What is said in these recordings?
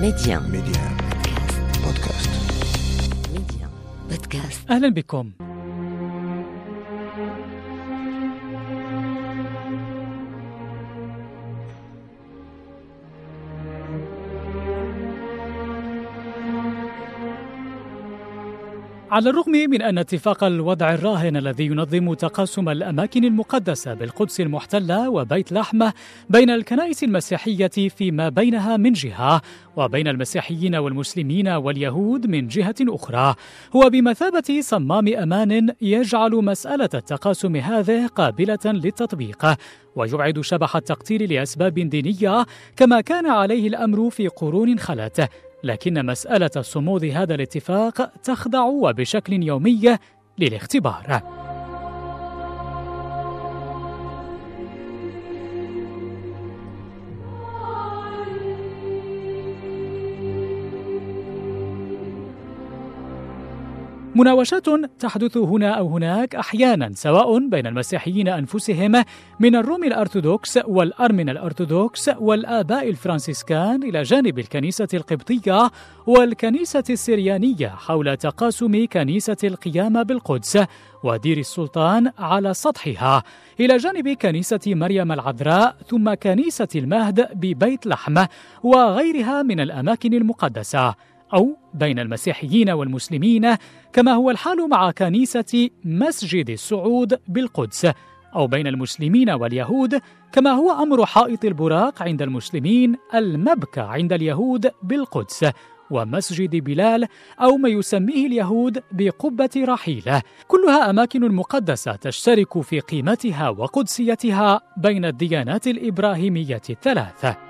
ميديان ميديان بودكاست. ميديان بودكاست. أهلا بكم. على الرغم من أن اتفاق الوضع الراهن الذي ينظم تقاسم الأماكن المقدسة بالقدس المحتلة وبيت لحم بين الكنائس المسيحية فيما بينها من جهة وبين المسيحيين والمسلمين واليهود من جهة أخرى هو بمثابة صمام أمان يجعل مسألة التقاسم هذه قابلة للتطبيق ويبعد شبح التقتير لأسباب دينية كما كان عليه الأمر في قرون خلت. لكن مسألة صمود هذا الاتفاق تخضع وبشكل يومي للاختبار. مناوشات تحدث هنا أو هناك أحيانا سواء بين المسيحيين أنفسهم من الروم الأرثوذكس والأرمن الأرثوذكس والآباء الفرنسيسكان إلى جانب الكنيسة القبطية والكنيسة السريانيه حول تقاسم كنيسة القيامة بالقدس ودير السلطان على سطحها. إلى جانب كنيسة مريم العذراء ثم كنيسة المهد ببيت لحم وغيرها من الأماكن المقدسة. أو بين المسيحيين والمسلمين كما هو الحال مع كنيسة مسجد السعود بالقدس أو بين المسلمين واليهود كما هو أمر حائط البراق عند المسلمين المبكى عند اليهود بالقدس ومسجد بلال أو ما يسميه اليهود بقبة رحيلة. كلها أماكن مقدسة تشترك في قيمتها وقدسيتها بين الديانات الإبراهيمية الثلاثة.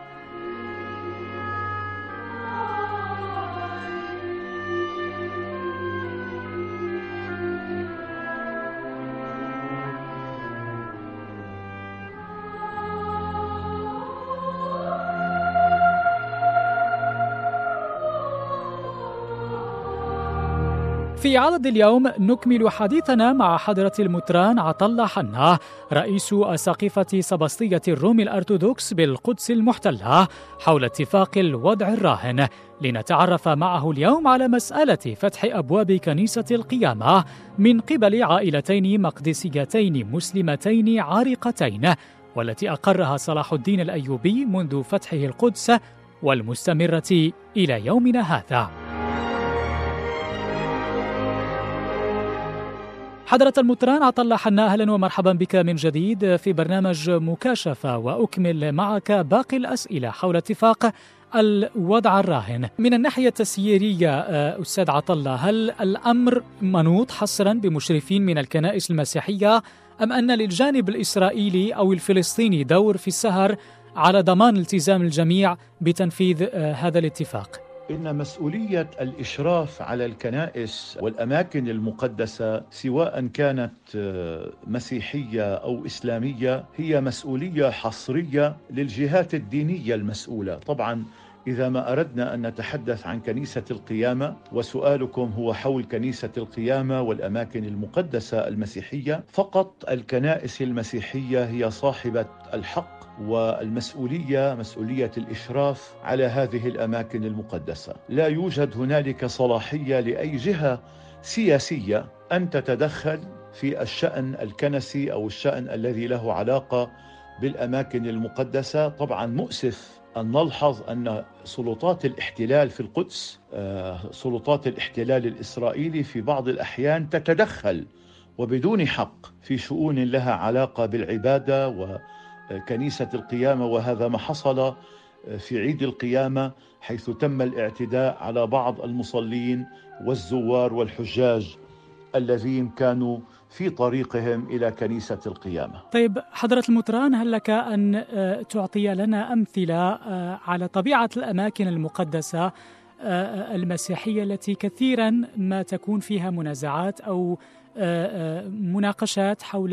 في عدد اليوم نكمل حديثنا مع حضرة المطران عطلة حنا رئيس أساقفة سبسطية الروم الأرثوذكس بالقدس المحتلة حول اتفاق الوضع الراهن لنتعرف معه اليوم على مسألة فتح أبواب كنيسة القيامة من قبل عائلتين مقدسيتين مسلمتين عارقتين والتي أقرها صلاح الدين الأيوبي منذ فتحه القدس والمستمرة إلى يومنا هذا. حضرة المطران عطلة حنا أهلا ومرحبا بك من جديد في برنامج مكاشفة وأكمل معك باقي الأسئلة حول اتفاق الوضع الراهن من الناحية التسييرية أستاذ عطلة هل الأمر منوط حصرا بمشرفين من الكنائس المسيحية أم أن للجانب الإسرائيلي أو الفلسطيني دور في السهر على ضمان التزام الجميع بتنفيذ هذا الاتفاق؟ إن مسؤولية الإشراف على الكنائس والأماكن المقدسة سواء كانت مسيحية أو إسلامية هي مسؤولية حصرية للجهات الدينية المسؤولة. طبعا إذا ما أردنا أن نتحدث عن كنيسة القيامة وسؤالكم هو حول كنيسة القيامة والأماكن المقدسة المسيحية فقط الكنائس المسيحية هي صاحبة الحق والمسؤولية مسؤولية الإشراف على هذه الأماكن المقدسة، لا يوجد هنالك صلاحية لأي جهة سياسية أن تتدخل في الشأن الكنسي أو الشأن الذي له علاقة بالأماكن المقدسة، طبعا مؤسف أن نلحظ أن سلطات الاحتلال في القدس سلطات الاحتلال الإسرائيلي في بعض الأحيان تتدخل وبدون حق في شؤون لها علاقة بالعبادة و كنيسة القيامة وهذا ما حصل في عيد القيامة حيث تم الاعتداء على بعض المصلين والزوار والحجاج الذين كانوا في طريقهم إلى كنيسة القيامة طيب حضرة المطران هل لك أن تعطي لنا أمثلة على طبيعة الأماكن المقدسة المسيحية التي كثيرا ما تكون فيها منازعات أو مناقشات حول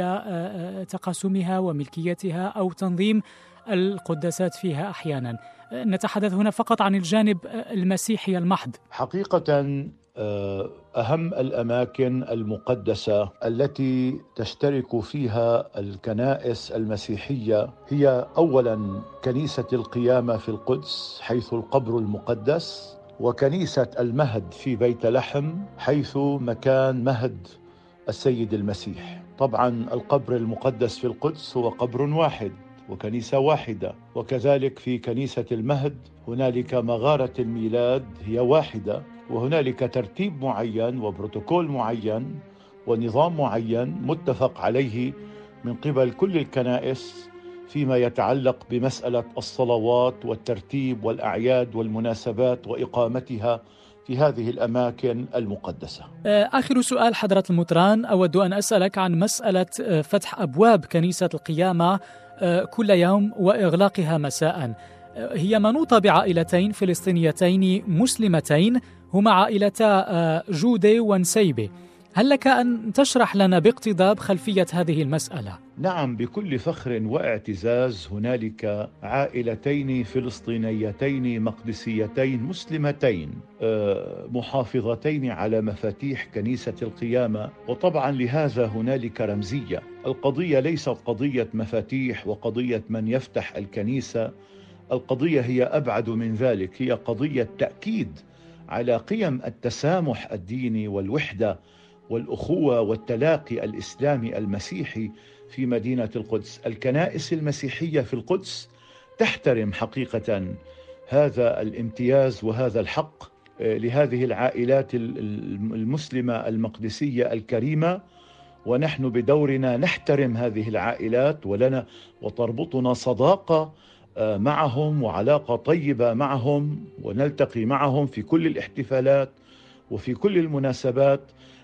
تقاسمها وملكيتها أو تنظيم القداسات فيها أحيانا. نتحدث هنا فقط عن الجانب المسيحي المحض. حقيقه آه، أهم الأماكن المقدسة التي تشترك فيها الكنائس المسيحية هي اولا كنيسة القيامة في القدس حيث القبر المقدس وكنيسة المهد في بيت لحم حيث مكان مهد السيد المسيح. طبعا القبر المقدس في القدس هو قبر واحد وكنيسة واحدة وكذلك في كنيسة المهد هنالك مغارة الميلاد هي واحدة. وهنالك ترتيب معين وبروتوكول معين ونظام معين متفق عليه من قبل كل الكنائس فيما يتعلق بمسألة الصلوات والترتيب والأعياد والمناسبات وإقامتها في هذه الأماكن المقدسة. آه، آخر سؤال حضرة المطران أود أن أسألك عن مسألة آه، فتح أبواب كنيسة القيامة آه، كل يوم وإغلاقها مساء. هي منوطة بعائلتين فلسطينيتين مسلمتين هما عائلتا جودي ونسيبه. هل لك أن تشرح لنا باقتضاب خلفية هذه المسألة؟ نعم بكل فخر واعتزاز هنالك عائلتين فلسطينيتين مقدسيتين مسلمتين آه، محافظتين على مفاتيح كنيسة القيامة وطبعا لهذا هنالك رمزية القضية ليست قضية مفاتيح وقضية من يفتح الكنيسة القضية هي أبعد من ذلك هي قضية تأكيد على قيم التسامح الديني والوحدة والأخوة والتلاقي الإسلامي المسيحي في مدينة القدس، الكنائس المسيحية في القدس تحترم حقيقة هذا الامتياز وهذا الحق آه، لهذه العائلات المسلمة المقدسية الكريمة. ونحن بدورنا نحترم هذه العائلات ولنا وتربطنا صداقة معهم وعلاقة طيبة معهم ونلتقي معهم في كل الاحتفالات وفي كل المناسبات.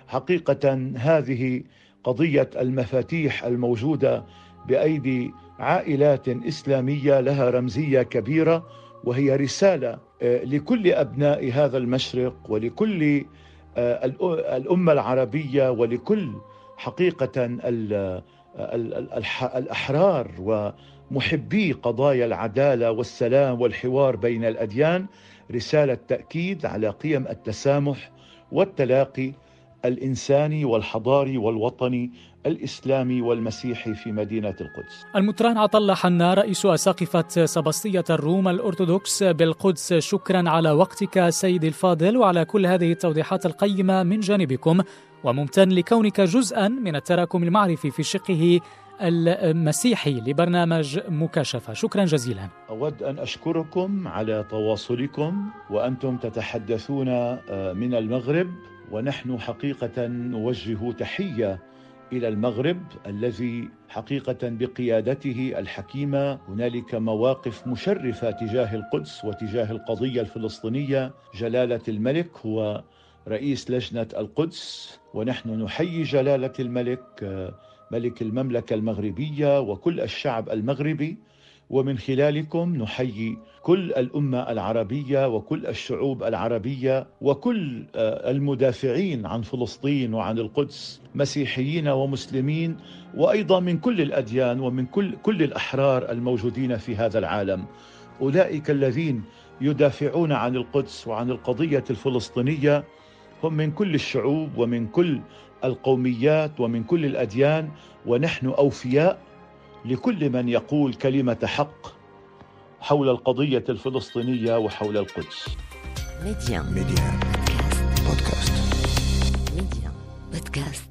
حقيقة هذه قضية المفاتيح الموجودة بأيدي عائلات إسلامية لها رمزية كبيرة وهي رسالة آه، لكل أبناء هذا المشرق ولكل آه، الأمة العربية ولكل حقيقة الأحرار ومحبي قضايا العدالة والسلام والحوار بين الأديان رسالة تأكيد على قيم التسامح والتلاقي الإنساني والحضاري والوطني الإسلامي والمسيحي في مدينة القدس. المطران عطلة حنا رئيس أساقفة سبسطية الروم الأرثوذكس بالقدس شكرا على وقتك سيدي الفاضل وعلى كل هذه التوضيحات القيمة من جانبكم وممتن لكونك جزءا من التراكم المعرفي في شقه المسيحي لبرنامج مكاشفة. شكرا جزيلا. أود أن أشكركم على تواصلكم وأنتم تتحدثون آه، من المغرب ونحن حقيقة نوجه تحية إلى المغرب الذي حقيقة بقيادته الحكيمة. هنالك مواقف مشرفة تجاه القدس وتجاه القضية الفلسطينية. جلالة الملك هو رئيس لجنة القدس ونحن نحيي جلالة الملك ملك المملكة المغربية وكل الشعب المغربي ومن خلالكم نحيي كل الأمة العربية وكل الشعوب العربية وكل آه، المدافعين عن فلسطين وعن القدس مسيحيين ومسلمين وأيضا من كل الأديان ومن كل كل الأحرار الموجودين في هذا العالم. أولئك الذين يدافعون عن القدس وعن القضية الفلسطينية هم من كل الشعوب ومن كل القوميات ومن كل الأديان ونحن أوفياء لكل من يقول كلمة حق حول القضية الفلسطينية وحول القدس. ميديا. ميديا. بودكاست. ميديا بودكاست.